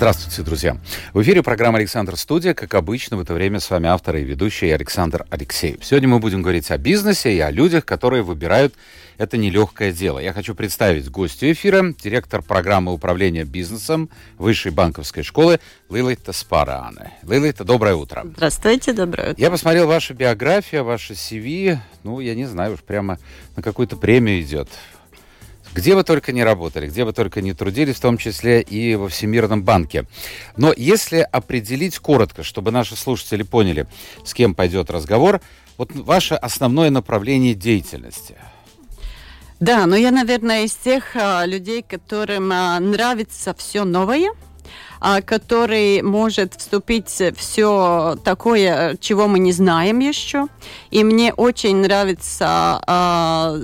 Здравствуйте, друзья. В эфире программа «Александр Студия». Как обычно, в это время с вами автор и ведущий Александр Алексеев. Сегодня мы будем говорить о бизнесе и о людях, которые выбирают это нелегкое дело. Я хочу представить гостю эфира, директор программы управления бизнесом Высшей банковской школы Лилита Спаране. Лилита, доброе утро. Здравствуйте, доброе утро. Я посмотрел вашу биографию, ваше CV. Ну, я не знаю, уж прямо на какую-то премию идет. Где вы только не работали, где вы только не трудились, в том числе и во Всемирном банке. Но если определить коротко, чтобы наши слушатели поняли, с кем пойдет разговор, вот ваше основное направление деятельности. Да, но я, наверное, из тех а, людей, которым а, нравится все новое, а, который может вступить все такое, чего мы не знаем еще. И мне очень нравится а,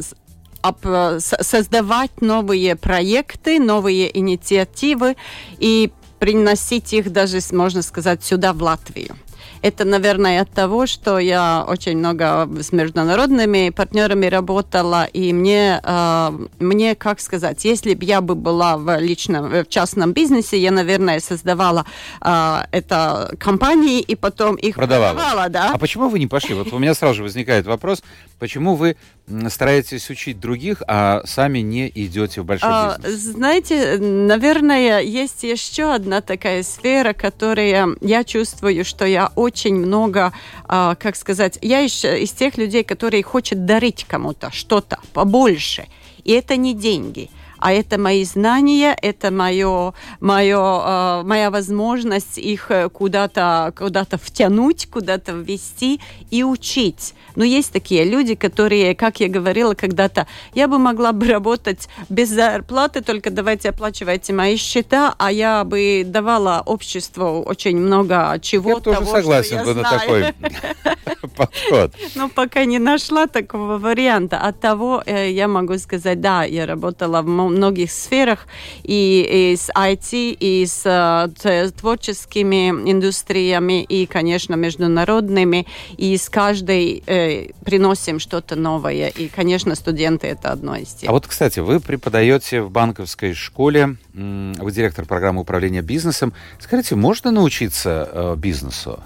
создавать новые проекты, новые инициативы и приносить их даже, можно сказать, сюда, в Латвию. Это, наверное, от того, что я очень много с международными партнерами работала, и мне, э, мне как сказать, если бы я бы была в личном, в частном бизнесе, я, наверное, создавала э, это компании и потом их продавала. продавала да? А почему вы не пошли? Вот у меня сразу же возникает вопрос, почему вы стараетесь учить других, а сами не идете в большой а, бизнес? Знаете, наверное, есть еще одна такая сфера, которая я чувствую, что я очень много, а, как сказать, я из, из тех людей, которые хотят дарить кому-то что-то побольше. И это не деньги а это мои знания, это мое, мое, э, моя возможность их э, куда-то куда, -то, втянуть, куда-то ввести и учить. Но есть такие люди, которые, как я говорила когда-то, я бы могла бы работать без зарплаты, только давайте оплачивайте мои счета, а я бы давала обществу очень много чего. Я того, тоже согласен был на такой подход. Но пока не нашла такого варианта. От того э, я могу сказать, да, я работала в многих сферах, и, и с IT, и с э, творческими индустриями, и, конечно, международными, и с каждой э, приносим что-то новое. И, конечно, студенты это одно из тех. А вот, кстати, вы преподаете в банковской школе, вы директор программы управления бизнесом. Скажите, можно научиться э, бизнесу?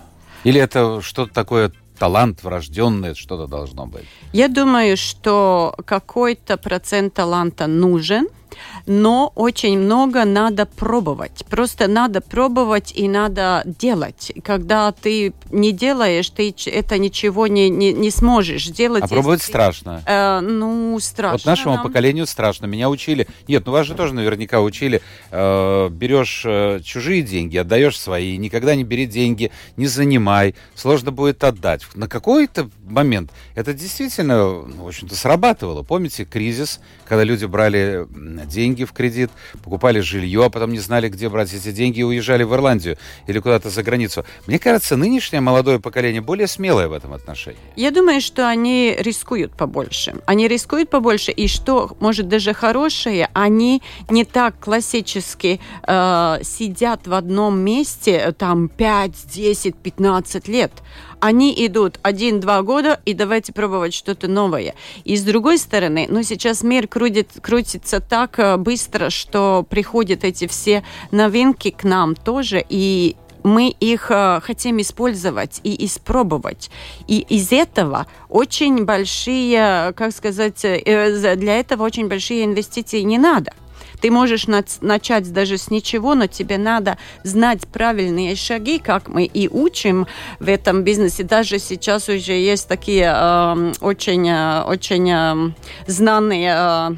Или это что-то такое талант врожденный, что-то должно быть? Я думаю, что какой-то процент таланта нужен – но очень много надо пробовать. Просто надо пробовать и надо делать. Когда ты не делаешь, ты это ничего не, не, не сможешь делать. А пробовать ты... страшно. Э, ну, страшно. Вот нашему нам. поколению страшно. Меня учили. Нет, ну вас же тоже наверняка учили. Э, берешь э, чужие деньги, отдаешь свои. Никогда не бери деньги, не занимай. Сложно будет отдать. На какой-то момент это действительно, ну, в общем-то, срабатывало. Помните кризис, когда люди брали деньги в кредит, покупали жилье, а потом не знали, где брать эти деньги и уезжали в Ирландию или куда-то за границу. Мне кажется, нынешнее молодое поколение более смелое в этом отношении. Я думаю, что они рискуют побольше. Они рискуют побольше, и что, может, даже хорошее, они не так классически э, сидят в одном месте э, там 5, 10, 15 лет они идут один-два года, и давайте пробовать что-то новое. И с другой стороны, ну, сейчас мир крутит, крутится так э, быстро, что приходят эти все новинки к нам тоже, и мы их э, хотим использовать и испробовать. И из этого очень большие, как сказать, э, для этого очень большие инвестиции не надо. Ты можешь начать даже с ничего, но тебе надо знать правильные шаги, как мы и учим в этом бизнесе. Даже сейчас уже есть такие э, очень, э, очень э, знаные э,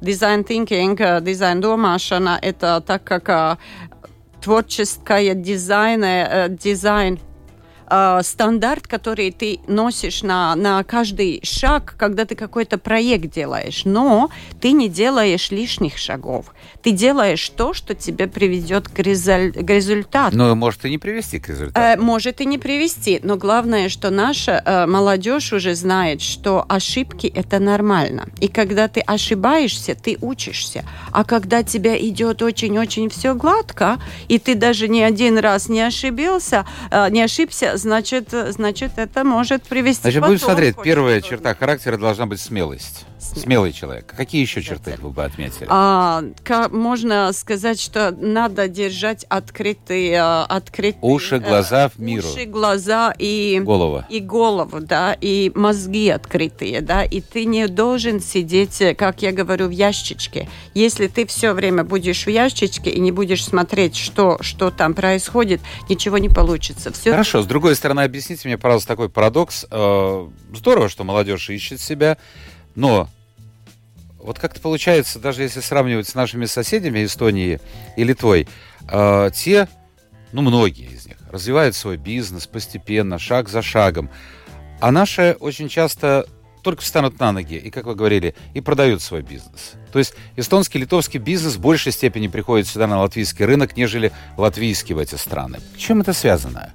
design thinking, э, дизайн домашана, это так как э, творческая дизайн, э, дизайн э, стандарт, который ты носишь на, на каждый шаг, когда ты какой-то проект делаешь. Но ты не делаешь лишних шагов. Ты делаешь то, что тебе приведет к, резуль... к результату. Но может и не привести к результату. Э, может и не привести. Но главное, что наша э, молодежь уже знает, что ошибки это нормально. И когда ты ошибаешься, ты учишься. А когда тебя идет очень-очень все гладко, и ты даже ни один раз не ошибился, э, не ошибся, значит, значит, это может привести Значит, будем смотреть, первая черта характера должна быть смелость. Смелость. Смелый человек. Какие еще черты вы бы отметили? А, ка- можно сказать, что надо держать открытые, э, открытые Уши, э, глаза в миру. уши, глаза и Голова. и голову, да, и мозги открытые, да, и ты не должен сидеть, э, как я говорю, в ящичке. Если ты все время будешь в ящичке и не будешь смотреть, что, что там происходит, ничего не получится. Все Хорошо, с другой стороны, объясните мне, пожалуйста, такой парадокс. Здорово, что молодежь ищет себя, но вот как-то получается, даже если сравнивать с нашими соседями Эстонией и Литвой, э, те, ну многие из них, развивают свой бизнес постепенно, шаг за шагом. А наши очень часто только встанут на ноги и, как вы говорили, и продают свой бизнес. То есть эстонский, литовский бизнес в большей степени приходит сюда на латвийский рынок, нежели латвийский в эти страны. Чем это связано?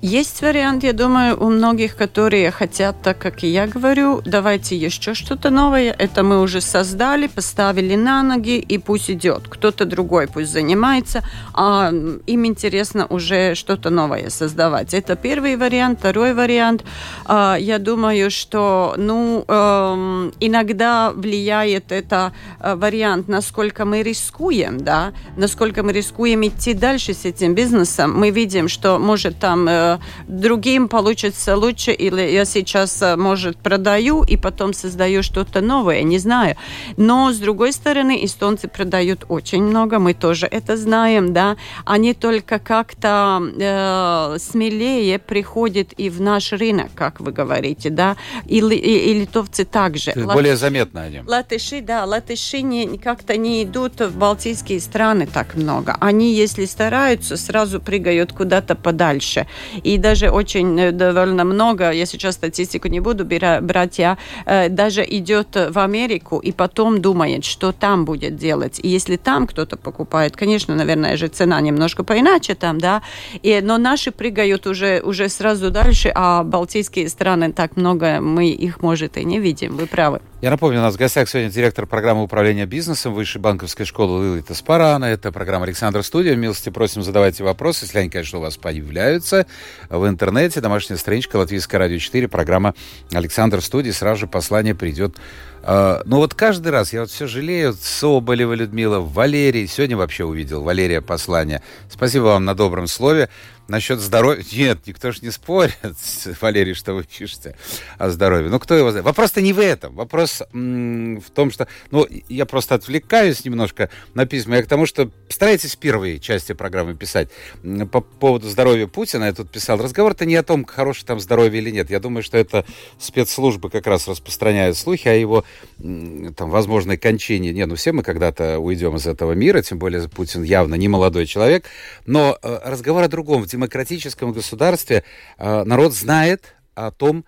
Есть вариант, я думаю, у многих, которые хотят, так как и я говорю, давайте еще что-то новое. Это мы уже создали, поставили на ноги, и пусть идет. Кто-то другой пусть занимается, а им интересно уже что-то новое создавать. Это первый вариант. Второй вариант, а, я думаю, что ну, эм, иногда влияет это э, вариант, насколько мы рискуем, да, насколько мы рискуем идти дальше с этим бизнесом. Мы видим, что может там э, другим получится лучше, или я сейчас, э, может, продаю и потом создаю что-то новое, не знаю. Но, с другой стороны, эстонцы продают очень много, мы тоже это знаем, да. Они только как-то э, смелее приходят и в наш рынок, как вы говорите, да, и, и, и литовцы также. Есть более заметно они. Латыши, да, латыши не, как-то не идут в балтийские страны так много. Они, если стараются, сразу прыгают куда-то подальше. И даже очень э, довольно много, я сейчас статистику не буду брать, я э, даже идет в Америку и потом думает, что там будет делать. И если там кто-то покупает, конечно, наверное, же цена немножко поиначе там, да, и, но наши прыгают уже, уже сразу дальше, а балтийские страны так много, мы их, может, и не видим. Вы правы. Я напомню, у нас в гостях сегодня директор программы управления бизнесом Высшей банковской школы Лилита Спарана. Это программа Александр Студия. Милости просим задавайте вопросы, если они, конечно, у вас появляются в интернете. Домашняя страничка Латвийская радио 4, программа Александр Студия. Сразу же послание придет. А, Ну вот каждый раз, я вот все жалею, Соболева Людмила, Валерий, сегодня вообще увидел Валерия послание. Спасибо вам на добром слове. Насчет здоровья... Нет, никто же не спорит, Валерий, что вы пишете о здоровье. Ну, кто его знает? Вопрос-то не в этом. Вопрос в том, что... Ну, я просто отвлекаюсь немножко на письма. Я к тому, что старайтесь в первой части программы писать. По поводу здоровья Путина я тут писал. Разговор-то не о том, хорошее там здоровье или нет. Я думаю, что это спецслужбы как раз распространяют слухи о его м, там, возможной кончине. Не, ну все мы когда-то уйдем из этого мира, тем более Путин явно не молодой человек. Но э, разговор о другом. В демократическом государстве э, народ знает о том,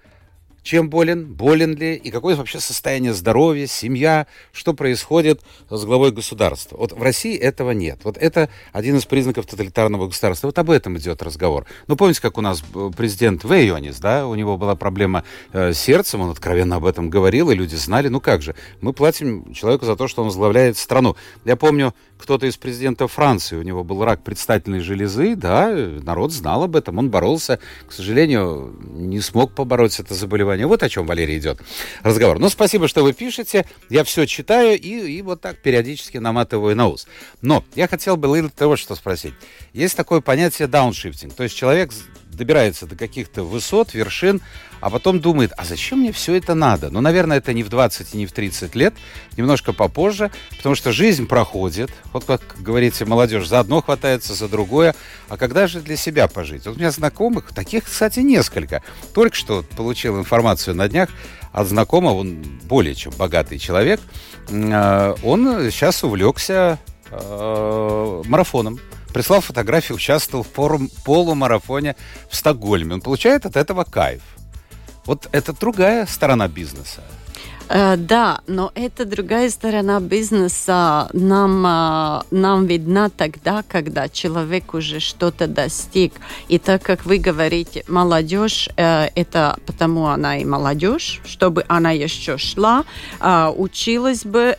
чем болен, болен ли, и какое вообще состояние здоровья, семья, что происходит с главой государства. Вот в России этого нет. Вот это один из признаков тоталитарного государства. Вот об этом идет разговор. Ну, помните, как у нас э, президент Вейонис, да, у него была проблема э, с сердцем, он откровенно об этом говорил, и люди знали, ну как же, мы платим человеку за то, что он возглавляет страну. Я помню, кто-то из президентов Франции, у него был рак предстательной железы, да, народ знал об этом, он боролся, к сожалению, не смог побороть это заболевание. Вот о чем, Валерий, идет разговор. Ну, спасибо, что вы пишете, я все читаю и, и вот так периодически наматываю на ус. Но я хотел бы, Лилит, вот что спросить. Есть такое понятие дауншифтинг, то есть человек добирается до каких-то высот, вершин, а потом думает, а зачем мне все это надо? Ну, наверное, это не в 20 и не в 30 лет, немножко попозже, потому что жизнь проходит. Вот как говорите, молодежь за одно хватается, за другое. А когда же для себя пожить? Вот у меня знакомых, таких, кстати, несколько. Только что получил информацию на днях от знакомого, он более чем богатый человек. Э, Он сейчас увлекся э, марафоном прислал фотографию, участвовал в форум, полумарафоне в Стокгольме. Он получает от этого кайф. Вот это другая сторона бизнеса. Э, да, но это другая сторона бизнеса. Нам, э, нам видна тогда, когда человек уже что-то достиг. И так как вы говорите, молодежь, э, это потому она и молодежь, чтобы она еще шла, училась бы,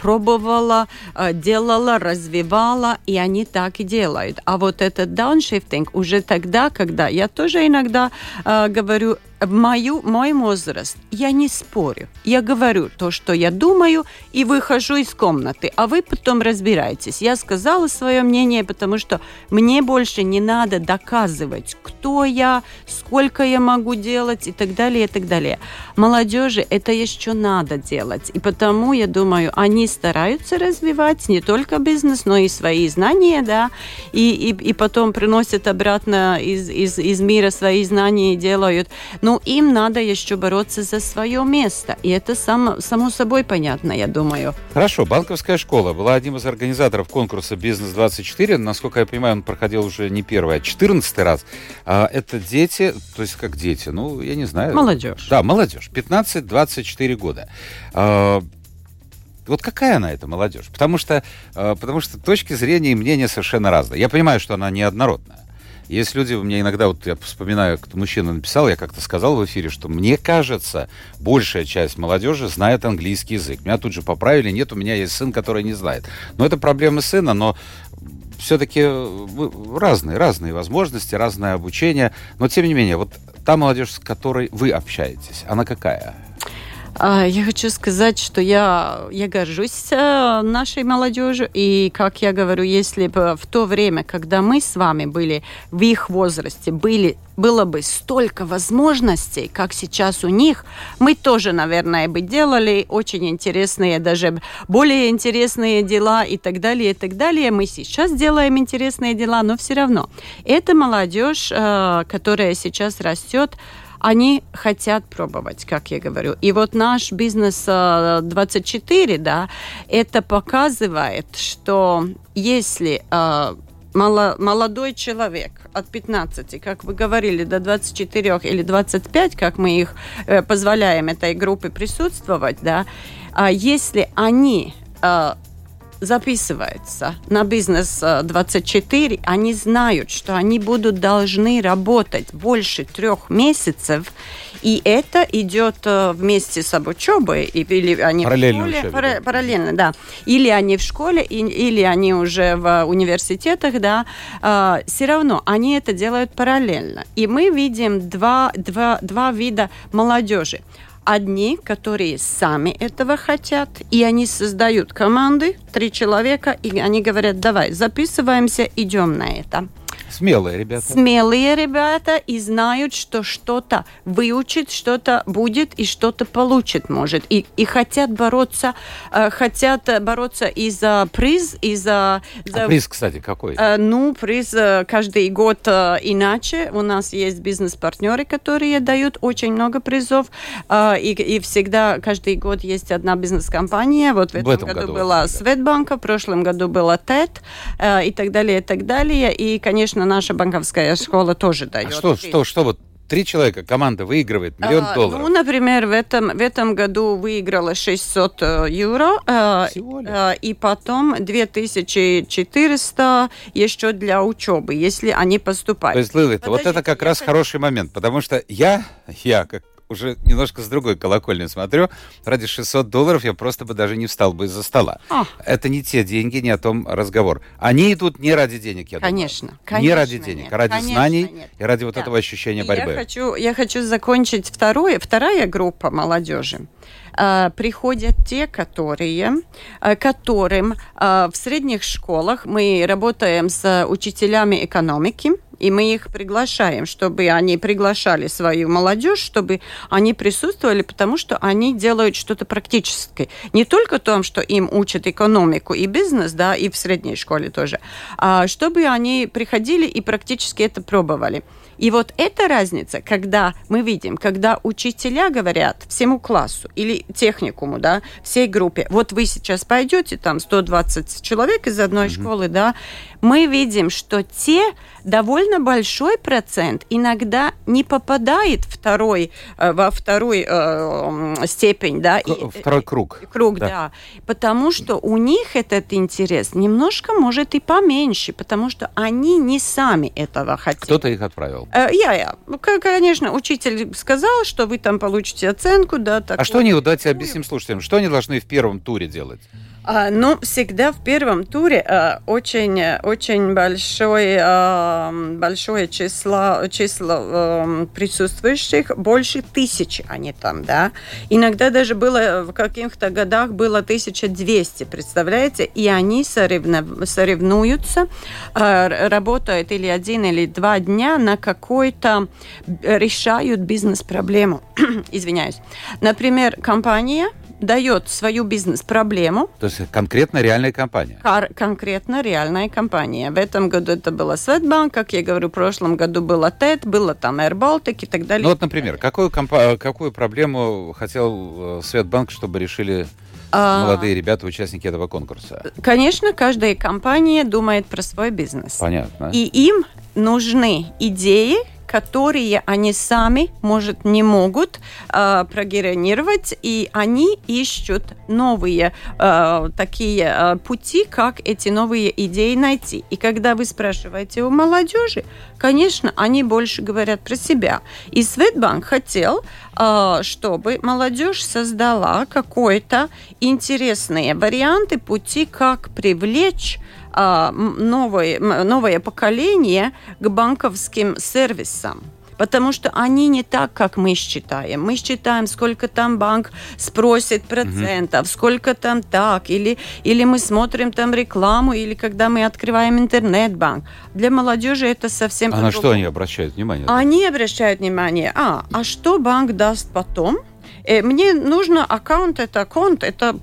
пробовала, делала, развивала, и они так и делают. А вот этот дауншифтинг уже тогда, когда я тоже иногда говорю, мою, мой возраст я не спорю. Я говорю то, что я думаю, и выхожу из комнаты, а вы потом разбираетесь. Я сказала свое мнение, потому что мне больше не надо доказывать, кто я, сколько я могу делать и так далее, и так далее. Молодежи это еще надо делать. И потому, я думаю, они стараются развивать не только бизнес, но и свои знания, да, и, и, и потом приносят обратно из, из, из мира свои знания и делают. Но им надо еще бороться за свое место. И это само, само собой понятно, я думаю. Хорошо. Банковская школа была одним из организаторов конкурса «Бизнес-24». Насколько я понимаю, он проходил уже не первый, а четырнадцатый раз. А, это дети, то есть как дети, ну, я не знаю. Молодежь. Да, молодежь. 15-24 года. А, вот какая она, эта молодежь? Потому что, а, потому что точки зрения и мнения совершенно разные. Я понимаю, что она неоднородная. Есть люди, меня иногда, вот я вспоминаю, кто мужчина написал, я как-то сказал в эфире, что мне кажется, большая часть молодежи знает английский язык. Меня тут же поправили, нет, у меня есть сын, который не знает. Но это проблема сына, но все-таки э, разные, разные возможности, разное обучение. Но тем не менее, вот та молодежь, с которой вы общаетесь, она какая? А, я хочу сказать, что я, я горжусь э, нашей молодежью. И, как я говорю, если бы в то время, когда мы с вами были в их возрасте, были, было бы столько возможностей, как сейчас у них, мы тоже, наверное, бы делали очень интересные, даже более интересные дела и так далее, и так далее. Мы сейчас делаем интересные дела, но все равно. Это молодежь, э, которая сейчас растет, они хотят пробовать, как я говорю. И вот наш бизнес 24, э, да, это показывает, что если э, молодой человек от 15, как вы говорили, до 24 или 25, как мы их э, позволяем этой группе присутствовать, да, а если они записываются на бизнес 24, они знают, что они будут должны работать больше трех месяцев, и это идет э, вместе с обучебой, или они параллельно в школе, пара, да. параллельно, да, или они в школе, или они уже в университетах, да, э, все равно они это делают параллельно. И мы видим два, два, два вида молодежи одни, которые сами этого хотят, и они создают команды, три человека, и они говорят, давай, записываемся, идем на это. Смелые ребята. Смелые ребята и знают, что что-то выучит, что-то будет и что-то получит, может. И, и хотят бороться, э, хотят бороться и за приз, и за... за... А приз, кстати, какой? Э, ну, приз э, каждый год э, иначе. У нас есть бизнес-партнеры, которые дают очень много призов. Э, и, и всегда, каждый год есть одна бизнес-компания. Вот в этом, в этом году, году была Светбанка, в прошлом году была ТЭТ э, и так далее, и так далее. И, конечно, наша банковская школа тоже дает. А что, что, что вот три человека, команда выигрывает миллион а, долларов. Ну, например, в этом, в этом году выиграла 600 э, евро. Э, э, и потом 2400 еще для учебы, если они поступают. То есть, Лилит, вот это как раз хороший момент, потому что я, я как уже немножко с другой колокольни смотрю. Ради 600 долларов я просто бы даже не встал бы из-за стола. А. Это не те деньги, не о том разговор. Они идут не ради денег, я конечно, думаю. Конечно, Не ради денег, нет, а ради конечно, знаний нет. и ради вот да. этого ощущения и борьбы. Я хочу, я хочу закончить второе, вторая группа молодежи э, приходят те, которые, э, которым э, в средних школах мы работаем с учителями экономики, и мы их приглашаем, чтобы они приглашали свою молодежь, чтобы они присутствовали, потому что они делают что-то практическое. Не только то, что им учат экономику и бизнес, да, и в средней школе тоже, а чтобы они приходили и практически это пробовали. И вот эта разница, когда мы видим, когда учителя говорят всему классу или техникуму, да, всей группе, вот вы сейчас пойдете, там 120 человек из одной mm-hmm. школы, да, мы видим, что те довольно большой процент иногда не попадает второй, э, во второй э, степень, да, второй круг, круг, да. да, потому что у них этот интерес немножко может и поменьше, потому что они не сами этого хотят. Кто-то их отправил? Э, я, я, конечно, учитель сказал, что вы там получите оценку, да. Так а что они, давайте объясним слушателям, что они должны в первом туре делать? А, ну, всегда в первом туре а, очень, очень большое, а, большое число, число а, присутствующих, больше тысячи они там, да. Иногда даже было, в каких-то годах было 1200, представляете? И они соревнов, соревнуются, работают или один, или два дня на какой-то, решают бизнес-проблему. Извиняюсь. Например, компания дает свою бизнес-проблему. То есть конкретно реальная компания? Кар- конкретно реальная компания. В этом году это была Светбанк, как я говорю, в прошлом году была ТЭТ, было там Air Baltic и так далее. Ну вот, например, какую, компа- какую проблему хотел э, Светбанк, чтобы решили а, молодые ребята, участники этого конкурса? Конечно, каждая компания думает про свой бизнес. Понятно. И им нужны идеи, которые они сами, может, не могут э, прогенерировать, и они ищут новые э, такие э, пути, как эти новые идеи найти. И когда вы спрашиваете у молодежи, конечно, они больше говорят про себя. И Светбанк хотел, э, чтобы молодежь создала какой-то интересные варианты пути, как привлечь новое, новое поколение к банковским сервисам потому что они не так, как мы считаем. Мы считаем, сколько там банк спросит процентов, угу. сколько там так, или, или мы смотрим там рекламу, или когда мы открываем интернет-банк. Для молодежи это совсем... А на что они обращают внимание? Они обращают внимание, а, а что банк даст потом? Э, мне нужно аккаунт, это аккаунт, это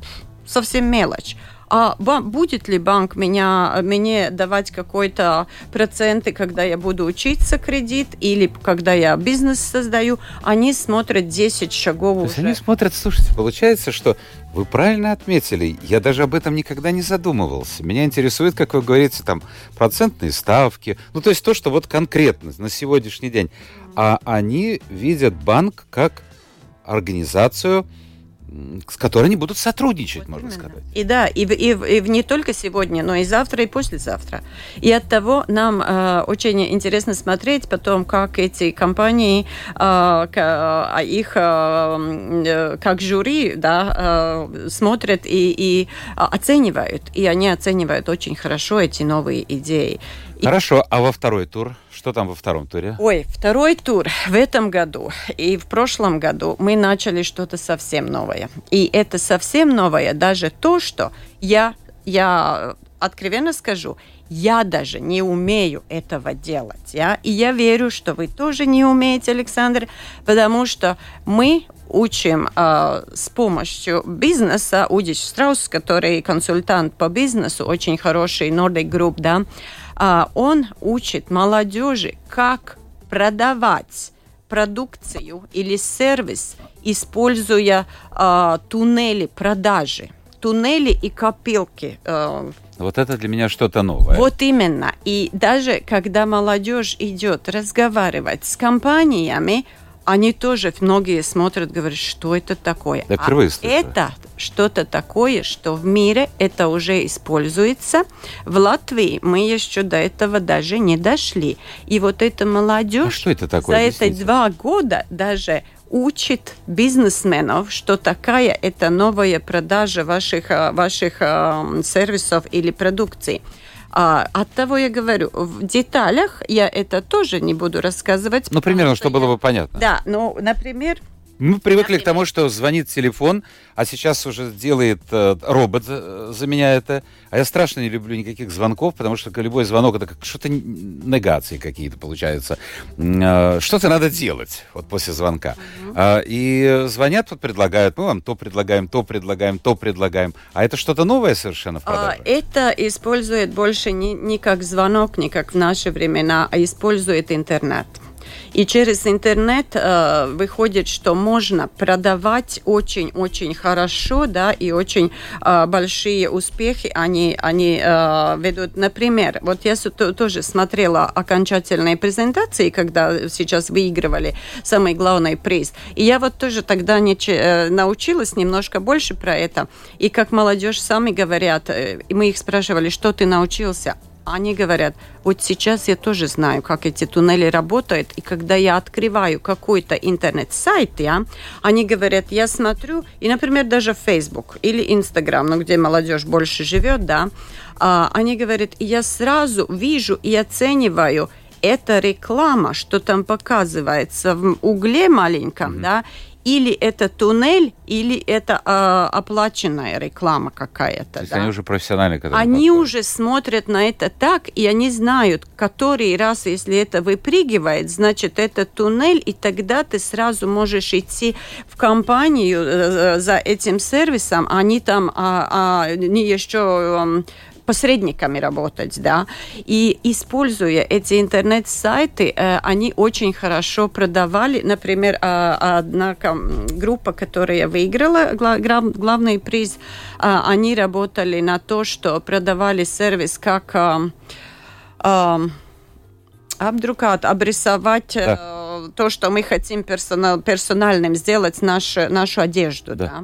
совсем мелочь а будет ли банк меня, мне давать какой-то проценты, когда я буду учиться кредит или когда я бизнес создаю, они смотрят 10 шагов То уже. Они смотрят, слушайте, получается, что вы правильно отметили, я даже об этом никогда не задумывался. Меня интересует, как вы говорите, там, процентные ставки, ну, то есть то, что вот конкретно на сегодняшний день. А они видят банк как организацию, с которой они будут сотрудничать, вот можно именно. сказать. И да, и, и, и не только сегодня, но и завтра, и послезавтра. И от того нам э, очень интересно смотреть потом, как эти компании, э, к, э, их э, как жюри да, э, смотрят и, и оценивают. И они оценивают очень хорошо эти новые идеи. Хорошо, а во второй тур? Что там во втором туре? Ой, второй тур в этом году и в прошлом году мы начали что-то совсем новое. И это совсем новое даже то, что я, я откровенно скажу, я даже не умею этого делать. Я, и я верю, что вы тоже не умеете, Александр, потому что мы учим э, с помощью бизнеса, Удич Страус, который консультант по бизнесу, очень хороший Nordic Group, да, он учит молодежи, как продавать продукцию или сервис, используя э, туннели продажи, туннели и копилки. Э, вот это для меня что-то новое. Вот именно. И даже когда молодежь идет разговаривать с компаниями, они тоже многие смотрят, говорят, что это такое. Да, а это что-то такое, что в мире это уже используется. В Латвии мы еще до этого даже не дошли. И вот эта молодежь а что это такое, за эти два года даже учит бизнесменов, что такая это новая продажа ваших, ваших э, сервисов или продукции. А, от того я говорю, в деталях я это тоже не буду рассказывать. Ну, примерно, что, что было бы понятно. Да, ну, например, мы привыкли к тому, что звонит телефон, а сейчас уже делает э, робот за, за меня это. А я страшно не люблю никаких звонков, потому что любой звонок это как что-то негации какие-то получаются. Э, что-то надо делать вот после звонка. Uh-huh. Э, и звонят, вот предлагают, мы вам то предлагаем, то предлагаем, то предлагаем. А это что-то новое совершенно в продаже? А, это использует больше не, не как звонок, не как в наши времена, а использует интернет. И через интернет э, выходит, что можно продавать очень-очень хорошо, да, и очень э, большие успехи они, они э, ведут. Например, вот я тоже смотрела окончательные презентации, когда сейчас выигрывали самый главный приз. И я вот тоже тогда не, э, научилась немножко больше про это. И как молодежь сами говорят, э, мы их спрашивали, что ты научился? Они говорят, вот сейчас я тоже знаю, как эти туннели работают, и когда я открываю какой-то интернет-сайт, я, они говорят, я смотрю, и, например, даже Facebook или Instagram, ну, где молодежь больше живет, да, а, они говорят, я сразу вижу и оцениваю, это реклама, что там показывается в угле маленьком, mm-hmm. да, или это туннель, или это э, оплаченная реклама какая-то. То есть да? они уже профессиональные, которые Они подходят. уже смотрят на это так, и они знают, который раз, если это выпрыгивает, значит, это туннель, и тогда ты сразу можешь идти в компанию э, за этим сервисом, они там, а, а, не еще посредниками работать, да, и используя эти интернет-сайты, э, они очень хорошо продавали, например, а, одна группа, которая выиграла главный приз, а, они работали на то, что продавали сервис как обдрукать, обрисовать да. Э, то, что мы хотим персонал, персональным сделать нашу, нашу одежду. Да. Да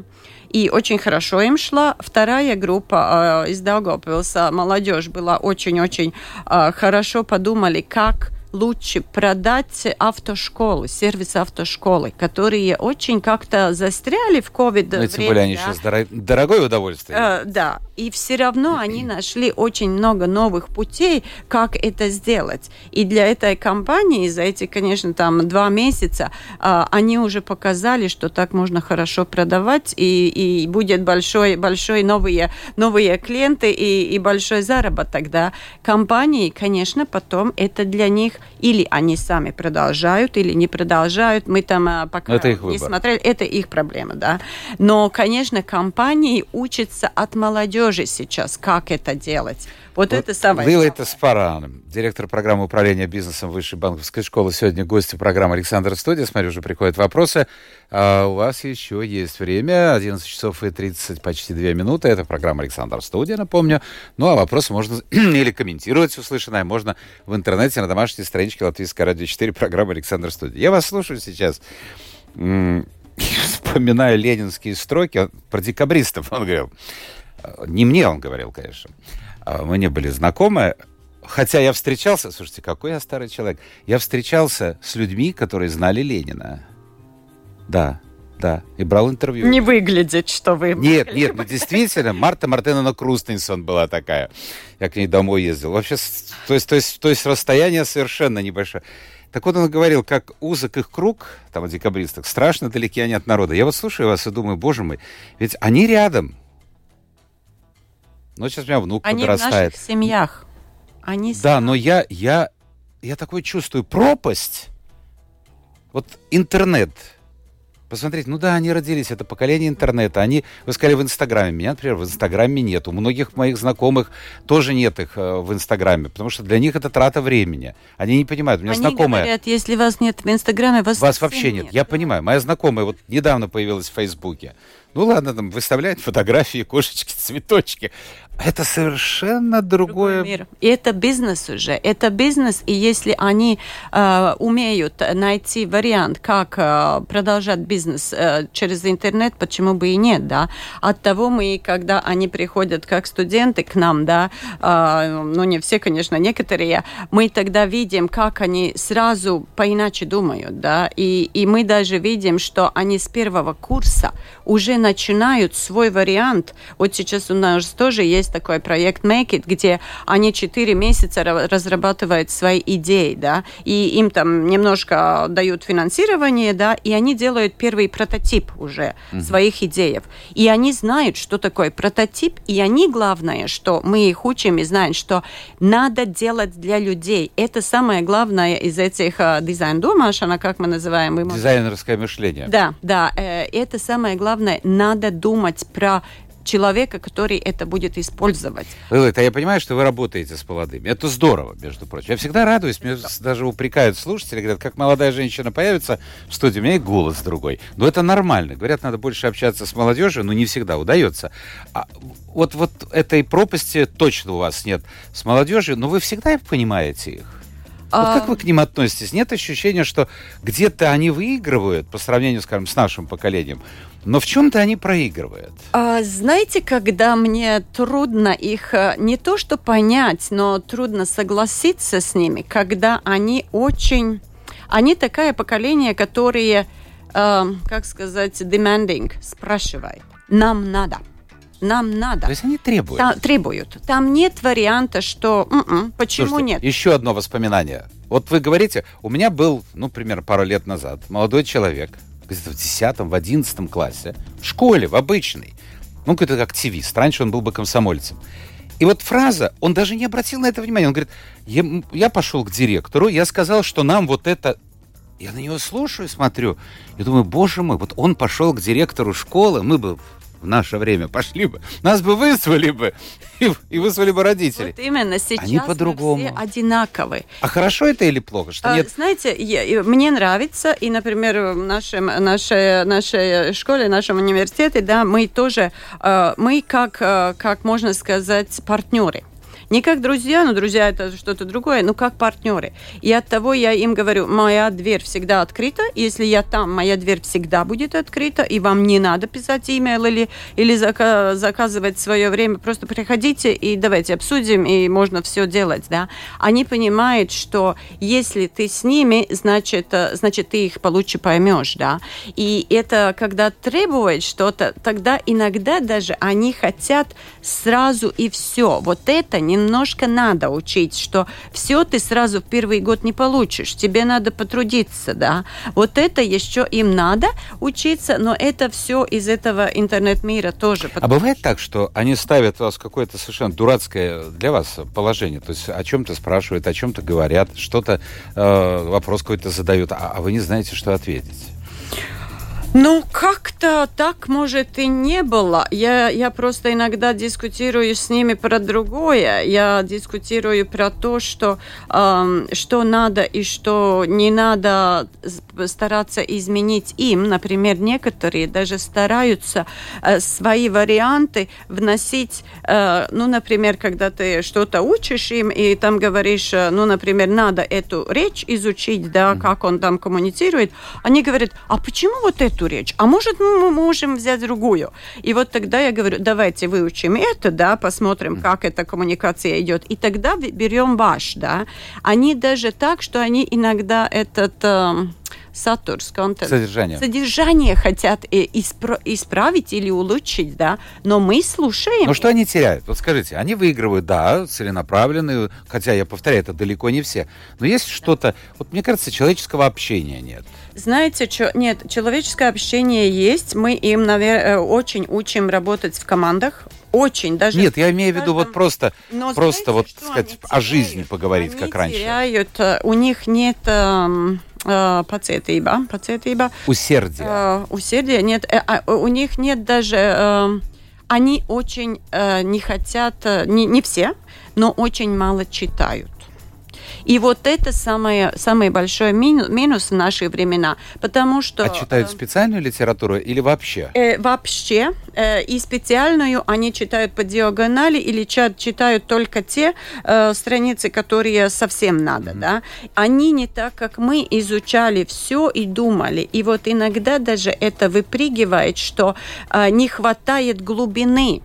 и очень хорошо им шла. Вторая группа э, из Даугавпилса, молодежь была очень-очень э, хорошо подумали, как лучше продать автошколы, сервис автошколы, которые очень как-то застряли в ковид ну, Тем более они сейчас дорог... дорогое удовольствие. Э, да, и все равно они нашли очень много новых путей, как это сделать. И для этой компании за эти, конечно, там два месяца э, они уже показали, что так можно хорошо продавать, и, и будет большой, большой новые, новые клиенты и, и большой заработок. Да. Компании, конечно, потом это для них или они сами продолжают, или не продолжают. Мы там а, пока это их не смотрели. Это их проблема, да. Но, конечно, компании учатся от молодежи сейчас, как это делать. Вот, вот это самое. Лила это Спаран, директор программы управления бизнесом Высшей банковской школы. Сегодня гости программы Александр Студия. Смотрю, уже приходят вопросы. А у вас еще есть время. 11 часов и 30, почти 2 минуты. Это программа Александр Студия, напомню. Ну, а вопросы можно или комментировать услышанное. Можно в интернете на домашней страничке Латвийской радио 4 программы Александр Студия. Я вас слушаю сейчас вспоминаю ленинские строки про декабристов. Он говорил, не мне он говорил, конечно. А, мы не были знакомы. Хотя я встречался, слушайте, какой я старый человек. Я встречался с людьми, которые знали Ленина. Да, да, и брал интервью. Не выглядит, что вы... Нет, нет, ну действительно, Марта Мартеновна Крустинсон была такая. Я к ней домой ездил. Вообще, то есть, то есть, то есть расстояние совершенно небольшое. Так вот он говорил, как узок их круг, там, о декабристах, страшно далеки они от народа. Я вот слушаю вас и думаю, боже мой, ведь они рядом. Ну, сейчас у меня внук Они подрастает. Они в наших семьях. Они да, но я, я, я такой чувствую пропасть. Вот интернет. Посмотрите, ну да, они родились, это поколение интернета. Они, вы сказали, в Инстаграме. Меня, например, в Инстаграме нет. У многих моих знакомых тоже нет их э, в Инстаграме, потому что для них это трата времени. Они не понимают. У меня они знакомая... говорят, если вас нет в Инстаграме, вас, вас вообще нет. нет. Я понимаю. Моя знакомая вот недавно появилась в Фейсбуке. Ну ладно, там выставляет фотографии, кошечки, цветочки. Это совершенно другое... Другой мир. И это бизнес уже. Это бизнес, и если они э, умеют найти вариант, как э, продолжать бизнес э, через интернет, почему бы и нет, да? От того мы, когда они приходят как студенты к нам, да, э, ну не все, конечно, некоторые, мы тогда видим, как они сразу поиначе думают, да, и, и мы даже видим, что они с первого курса уже начинают свой вариант. Вот сейчас у нас тоже есть такой проект Make It, где они 4 месяца разрабатывают свои идеи, да, и им там немножко дают финансирование, да, и они делают первый прототип уже mm-hmm. своих идей. И они знают, что такое прототип, и они, главное, что мы их учим и знаем, что надо делать для людей. Это самое главное из этих uh, дизайн-думашана, как мы называем. Дизайнерское мышление. Да, да. Э, это самое главное надо думать про человека, который это будет использовать. Это я понимаю, что вы работаете с молодыми. Это здорово, между прочим. Я всегда радуюсь, мне даже упрекают слушатели, говорят, как молодая женщина появится в студии, у меня и голос другой. Но это нормально. Говорят, надо больше общаться с молодежью, но не всегда удается. А вот, вот этой пропасти точно у вас нет с молодежью, но вы всегда понимаете их. Вот как вы к ним относитесь? Нет ощущения, что где-то они выигрывают по сравнению, скажем, с нашим поколением, но в чем-то они проигрывают. А, знаете, когда мне трудно их э, не то что понять, но трудно согласиться с ними, когда они очень... Они такое поколение, которые, э, как сказать, demanding, спрашивает. Нам надо нам надо. То есть они требуют? Та, требуют. Там нет варианта, что м-м, почему Слушайте, нет. Еще одно воспоминание. Вот вы говорите, у меня был, ну, примерно пару лет назад, молодой человек, где-то в 10 в 11 классе, в школе, в обычной, ну, какой-то активист. Раньше он был бы комсомольцем. И вот фраза, он даже не обратил на это внимания. Он говорит, я, я пошел к директору, я сказал, что нам вот это... Я на него слушаю, смотрю, и думаю, боже мой, вот он пошел к директору школы, мы бы в наше время пошли бы, нас бы вызвали бы и, и вызвали бы родители. Вот именно сейчас Они по-другому. все одинаковы. А хорошо это или плохо? Что а, нет... Знаете, я, мне нравится, и, например, в нашем, нашей, нашей школе, нашем университете, да, мы тоже, э, мы как, э, как можно сказать, партнеры. Не как друзья, но друзья это что-то другое, но как партнеры. И от того я им говорю, моя дверь всегда открыта. Если я там, моя дверь всегда будет открыта, и вам не надо писать имейл или, или зака заказывать свое время. Просто приходите и давайте обсудим, и можно все делать. Да? Они понимают, что если ты с ними, значит, э, значит ты их получше поймешь. Да? И это когда требует что-то, тогда иногда даже они хотят сразу и все. Вот это не немножко надо учить, что все ты сразу в первый год не получишь, тебе надо потрудиться, да. Вот это еще им надо учиться, но это все из этого интернет-мира тоже. А бывает так, что они ставят вас в какое-то совершенно дурацкое для вас положение, то есть о чем-то спрашивают, о чем-то говорят, что-то, э, вопрос какой-то задают, а, а вы не знаете, что ответить? Ну, как-то так, может, и не было. Я, я просто иногда дискутирую с ними про другое. Я дискутирую про то, что, э, что надо и что не надо стараться изменить им. Например, некоторые даже стараются э, свои варианты вносить. Э, ну, например, когда ты что-то учишь им, и там говоришь, э, ну, например, надо эту речь изучить, да, как он там коммуницирует, они говорят, а почему вот эту эту речь, а может мы можем взять другую. И вот тогда я говорю, давайте выучим это, да, посмотрим, как эта коммуникация идет, и тогда берем ваш, да. Они даже так, что они иногда этот... Э, сатурс, контент. Содержание. Содержание хотят э, испра- исправить или улучшить, да, но мы слушаем. Но что они теряют? Вот скажите, они выигрывают, да, целенаправленные, хотя, я повторяю, это далеко не все, но есть что-то, вот мне кажется, человеческого общения нет. Знаете, что нет, человеческое общение есть, мы им, наверное, очень учим работать в командах, очень даже. Нет, я имею в виду вот просто, Но просто знаете, вот сказать о жизни поговорить, они как раньше. Теряют, э, у них нет э, э, пацетиба, пацетиба. Усердие. Э, усердие нет, э, а, у них нет даже. Э, они очень э, не хотят, э, не, не все, но очень мало читают. И вот это самое, самый большой минус, минус в наши времена, потому что... А читают э, специальную литературу или вообще? Э, вообще. Э, и специальную они читают по диагонали или читают только те э, страницы, которые совсем надо, mm-hmm. да. Они не так, как мы, изучали все и думали. И вот иногда даже это выпрыгивает, что э, не хватает глубины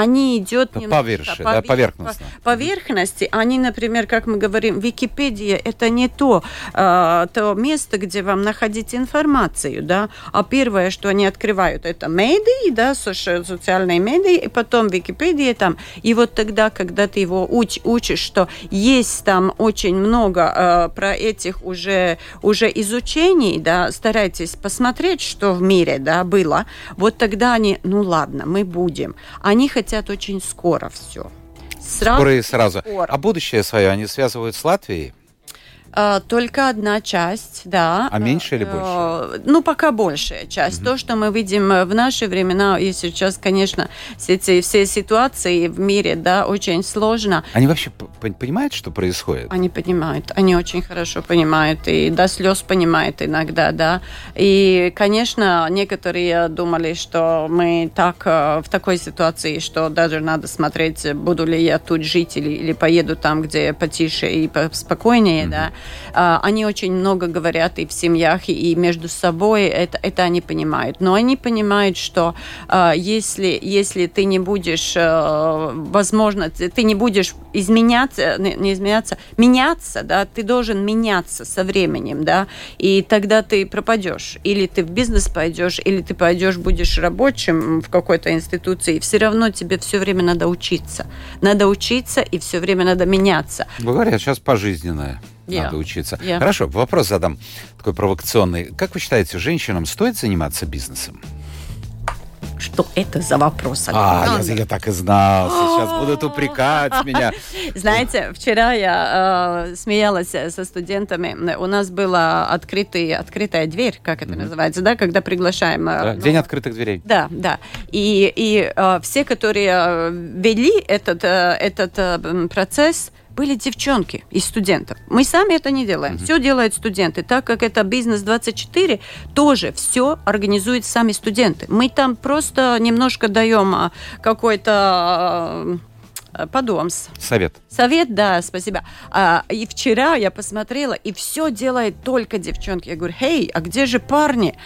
они идет Поверхи, да, поверхностно. поверхности. Они, например, как мы говорим, Википедия это не то, э, то место, где вам находить информацию, да, а первое, что они открывают, это медиа, да, социальные медиа, и потом Википедия там. И вот тогда, когда ты его уч, учишь, что есть там очень много э, про этих уже, уже изучений, да, старайтесь посмотреть, что в мире, да, было, вот тогда они, ну ладно, мы будем. Они хотят очень скоро все. Сразу скоро и сразу. Скоро. А будущее свое они связывают с Латвией? А, только одна часть, да. А меньше или э, больше? Ну, пока большая часть. Угу. То, что мы видим в наши времена, и сейчас, конечно, все эти все ситуации в мире, да, очень сложно. Они вообще понимают, что происходит? Они понимают, они очень хорошо понимают, и до слез понимают иногда, да. И, конечно, некоторые думали, что мы так э, в такой ситуации, что даже надо смотреть, буду ли я тут жить или, или поеду там, где потише и спокойнее, mm-hmm. да. А, они очень много говорят и в семьях, и между собой, это, это они понимают. Но они понимают, что а, если, если ты не будешь, а, возможно, ты не будешь изменяться, не изменяться, меняться, да, ты должен меняться со временем, да, и тогда ты пропадешь. Или ты в бизнес пойдешь, или ты пойдешь, будешь рабочим в какой-то институции, все равно тебе все время надо учиться. Надо учиться, и все время надо меняться. Говорят, сейчас пожизненное. Yeah. Надо учиться. Yeah. Хорошо, вопрос задам такой провокационный. Как вы считаете, женщинам стоит заниматься бизнесом? Что это за вопрос? А, я, я так и знал. Сейчас будут упрекать меня. Знаете, вчера я э, смеялась со студентами. У нас была открытый, открытая дверь, как это mm-hmm. называется, да, когда приглашаем. Э, да, ну, день открытых дверей. Да, да. И, и э, все, которые э, вели этот, э, этот э, процесс, были девчонки из студентов. Мы сами это не делаем. Mm-hmm. Все делают студенты. Так как это бизнес-24, тоже все организуют сами студенты. Мы там просто немножко даем а, какой-то а, подумс. Совет. Совет, да, спасибо. А, и вчера я посмотрела, и все делает только девчонки. Я говорю, эй, а где же парни?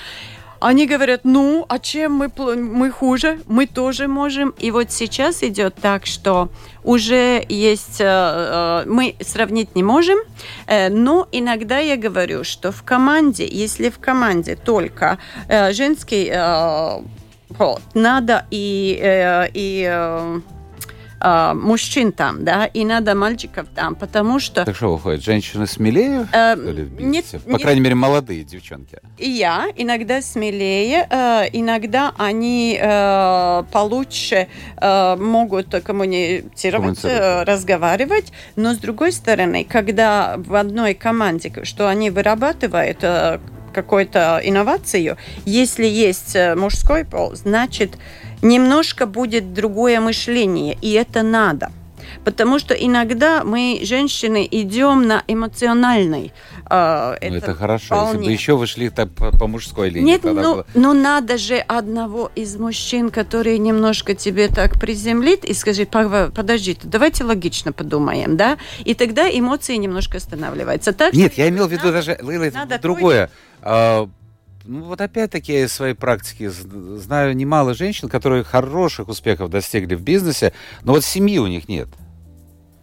Они говорят, ну, а чем мы, мы хуже? Мы тоже можем. И вот сейчас идет так, что уже есть, э, э, мы сравнить не можем, э, но иногда я говорю, что в команде, если в команде только женский пол, надо и, и э, мужчин там, да, и надо мальчиков там, потому что... Так что выходит, женщины смелее? Э, нет, По нет, крайней мере, молодые девчонки. И я иногда смелее, э, иногда они э, получше э, могут коммуницировать, э, разговаривать, но с другой стороны, когда в одной команде, что они вырабатывают э, какую-то инновацию, если есть э, мужской пол, значит немножко будет другое мышление, и это надо. Потому что иногда мы, женщины, идем на эмоциональный. Это, ну, это хорошо. Вполне. Если бы еще вышли так по, по мужской линии. Нет, ну, было... ну надо же одного из мужчин, который немножко тебе так приземлит и скажет, подождите, давайте логично подумаем, да? И тогда эмоции немножко останавливаются. Так Нет, я имел в виду даже, Лейла, это другое. Твой ну вот опять-таки я из своей практики знаю немало женщин, которые хороших успехов достигли в бизнесе, но вот семьи у них нет.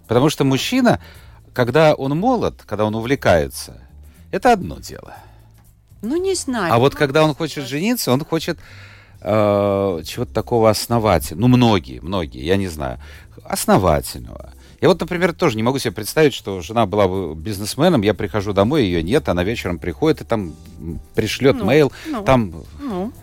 Потому что мужчина, когда он молод, когда он увлекается, это одно дело. Ну, не знаю. А вот когда он хочет жениться, он хочет э, чего-то такого основательного. Ну, многие, многие, я не знаю, основательного я вот, например, тоже не могу себе представить, что жена была бы бизнесменом, я прихожу домой, ее нет, она вечером приходит и там пришлет ну, мейл, ну, там... Ну.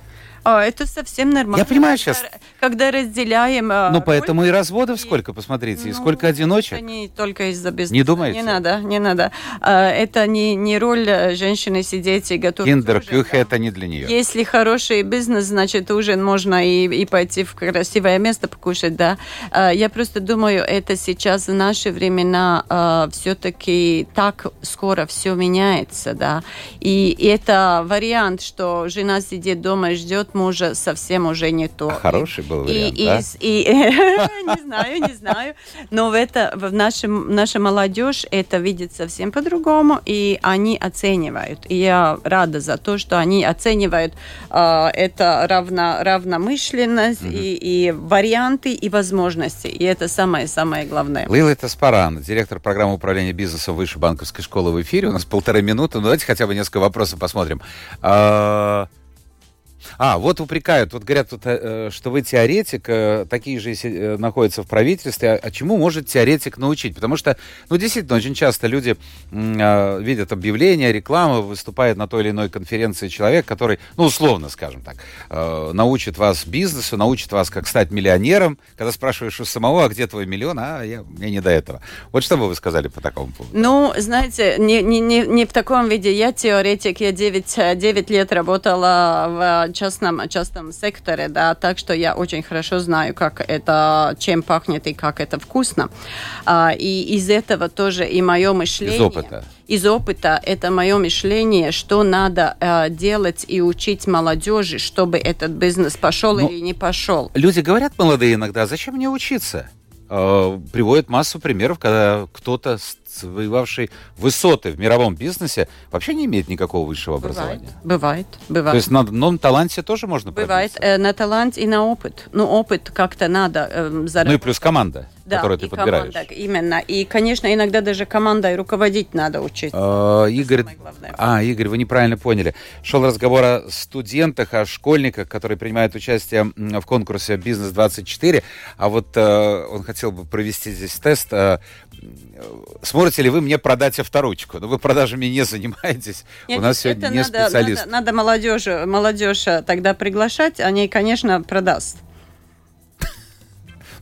А, это совсем нормально. Я понимаю сейчас. Когда разделяем... А, ну, поэтому и разводов сколько, посмотрите, ну, и сколько одиночек. Это не только из-за бизнеса. Не думаете? Не надо, не надо. А, это не, не роль э, женщины сидеть и готовить Киндер-кюхе это не для нее. Если хороший бизнес, значит, ужин можно и, и пойти в красивое место покушать, да. Я просто думаю, это сейчас в наши времена все-таки так скоро все меняется, да. И, и это вариант, что жена сидит дома и ждет мужа совсем уже не то. А хороший был вариант, и, да? И, и, не знаю, не знаю. Но в, это, в нашем, наша молодежь это видит совсем по-другому, и они оценивают. И я рада за то, что они оценивают э, это равно, равномышленность угу. и, и варианты, и возможности. И это самое-самое главное. Лила Таспаран, директор программы управления бизнесом Высшей банковской школы в эфире. У нас полторы минуты. Ну, давайте хотя бы несколько вопросов посмотрим. А, А, вот упрекают, вот говорят, вот, э, что вы теоретик, э, такие же э, находятся в правительстве. А, чему может теоретик научить? Потому что, ну, действительно, очень часто люди э, видят объявления, рекламу, выступает на той или иной конференции человек, который, ну, условно, скажем так, э, научит вас бизнесу, научит вас, как стать миллионером. Когда спрашиваешь у самого, а где твой миллион, а я, мне не до этого. Вот что бы вы сказали по такому поводу? Ну, знаете, не, не, не, не в таком виде. Я теоретик, я 9, 9 лет работала в частном, частном секторе, да, так что я очень хорошо знаю, как это, чем пахнет и как это вкусно. А, и из этого тоже и мое мышление. Из опыта. Из опыта это мое мышление, что надо э, делать и учить молодежи, чтобы этот бизнес пошел Ну, или не пошел. Люди говорят молодые иногда, зачем мне учиться? Э, Приводят массу примеров, когда кто-то, завоевавший высоты в мировом бизнесе, вообще не имеет никакого высшего Бывает, образования. бывает, бывает. То есть на одном таланте тоже можно Бывает пробиться? э, на талант и на опыт. Ну, опыт как-то надо э, Ну и заработать. плюс команда, да, которую ты и подбираешь. команда, именно. И, конечно, иногда даже командой руководить надо учить. Э, Игорь, а, Игорь, вы неправильно поняли. Шел разговор о студентах, о школьниках, которые принимают участие в конкурсе «Бизнес-24». А вот э, он хотел бы провести здесь тест. э, м, Сможете ли вы мне продать авторучку? Ну, вы продажами не занимаетесь. Нет, У нас сегодня не надо, специалист. Надо, надо молодежь, молодежь э, тогда приглашать, они, конечно, продаст.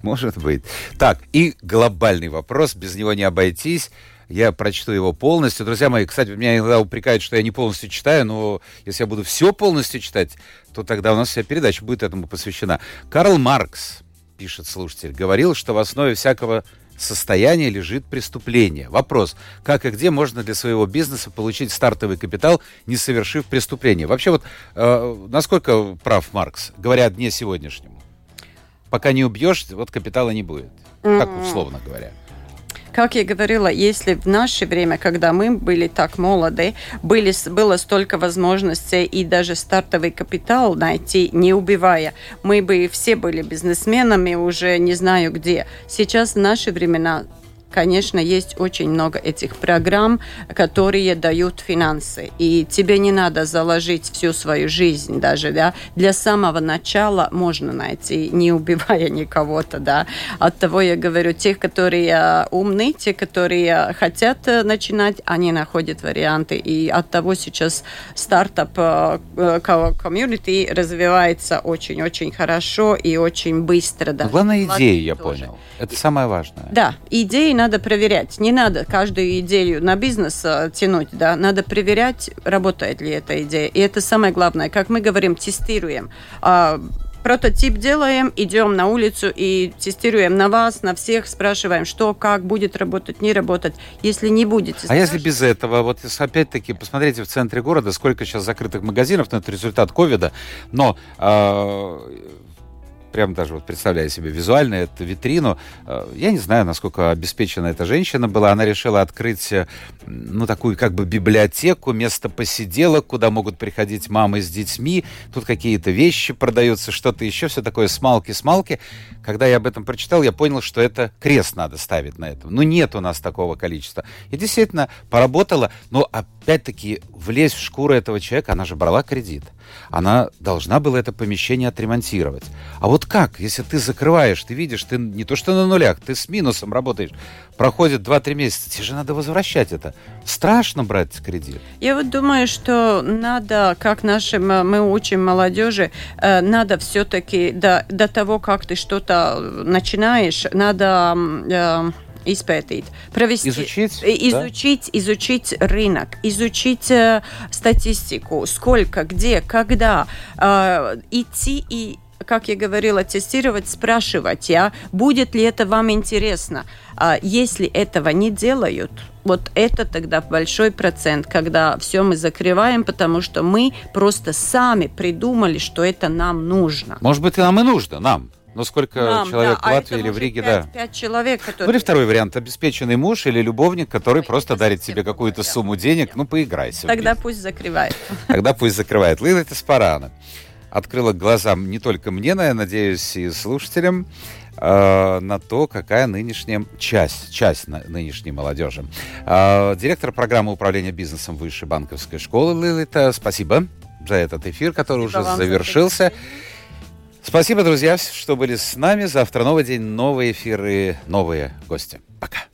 Может быть. Так, и глобальный вопрос, без него не обойтись. Я прочту его полностью. Друзья мои, кстати, меня иногда упрекают, что я не полностью читаю, но если я буду все полностью читать, то тогда у нас вся передача будет этому посвящена. Карл Маркс, пишет слушатель, говорил, что в основе всякого состояния лежит преступление. Вопрос, как и где можно для своего бизнеса получить стартовый капитал, не совершив преступление? Вообще вот, э, насколько прав Маркс, говоря о дне сегодняшнем? Пока не убьешь, вот капитала не будет. Так условно говоря. Как я говорила, если в наше время, когда мы были так молоды, были, было столько возможностей и даже стартовый капитал найти, не убивая, мы бы все были бизнесменами уже не знаю где. Сейчас в наши времена Конечно, есть очень много этих программ, которые дают финансы. И тебе не надо заложить всю свою жизнь даже, да. Для самого начала можно найти, не убивая никого-то, да. От того я говорю, те, которые э, умны, те, которые хотят э, начинать, они находят варианты. И от того сейчас стартап э, ко- комьюнити развивается очень-очень хорошо и очень быстро. Даже. главное В идея, я тоже. понял. Это самое важное. Да, идеи надо проверять. Не надо каждую идею на бизнес э, тянуть, да. Надо проверять, работает ли эта идея. И это самое главное. Как мы говорим, тестируем. А, прототип делаем, идем на улицу и тестируем на вас, на всех, спрашиваем, что, как будет работать, не работать. Если не будете А если без этого, вот опять-таки, посмотрите в центре города, сколько сейчас закрытых магазинов, ну, это результат ковида, но а, прям даже вот представляю себе визуально эту витрину, а, я не знаю, насколько обеспечена эта женщина была, она решила открыть, э, ну, такую как бы библиотеку, место посиделок, куда могут приходить мамы с детьми, тут какие-то вещи продаются, что-то еще, все такое смалки-смалки. Когда я об этом прочитал, я понял, что это крест надо ставить на этом. Ну, нет у нас такого количества. И действительно, поработала, но опять-таки влезть в шкуру этого человека, она же брала кредит. Она должна была это помещение отремонтировать. А вот как, если ты закрываешь, ты видишь, ты не то что на нулях, ты с минусом работаешь, проходит 2-3 месяца, тебе же надо возвращать это. Страшно брать кредит. Я вот думаю, что надо, как нашим мы учим молодежи, э, надо все-таки до, до того, как ты что-то начинаешь, надо э, испытать, провести, Изучить, э, изучить, изучить рынок, изучить э, статистику, сколько, где, когда, э, идти и как я говорила, тестировать, спрашивать, я, будет ли это вам интересно. А если этого не делают, вот это тогда большой процент, когда все мы закрываем, потому что мы просто сами придумали, что это нам нужно. Может быть, нам и нужно, нам. Но сколько Нам, человек да, в а Латвии это или в Риге, пять, да. Пять человек, Ну которые... или второй вариант, обеспеченный муж или любовник, который Ой, просто дарит тебе какую-то сумму денег, ну поиграйся. Тогда пусть закрывает. Тогда пусть закрывает. Лила Теспарана открыла глаза не только мне, но я надеюсь, и слушателям э, на то, какая нынешняя часть, часть нынешней молодежи. Э, директор программы управления бизнесом Высшей банковской школы Лилита, спасибо. за этот эфир, который Спасибо уже вам за завершился. Спасибо, друзья, что были с нами. Завтра новый день, новые эфиры, новые гости. Пока.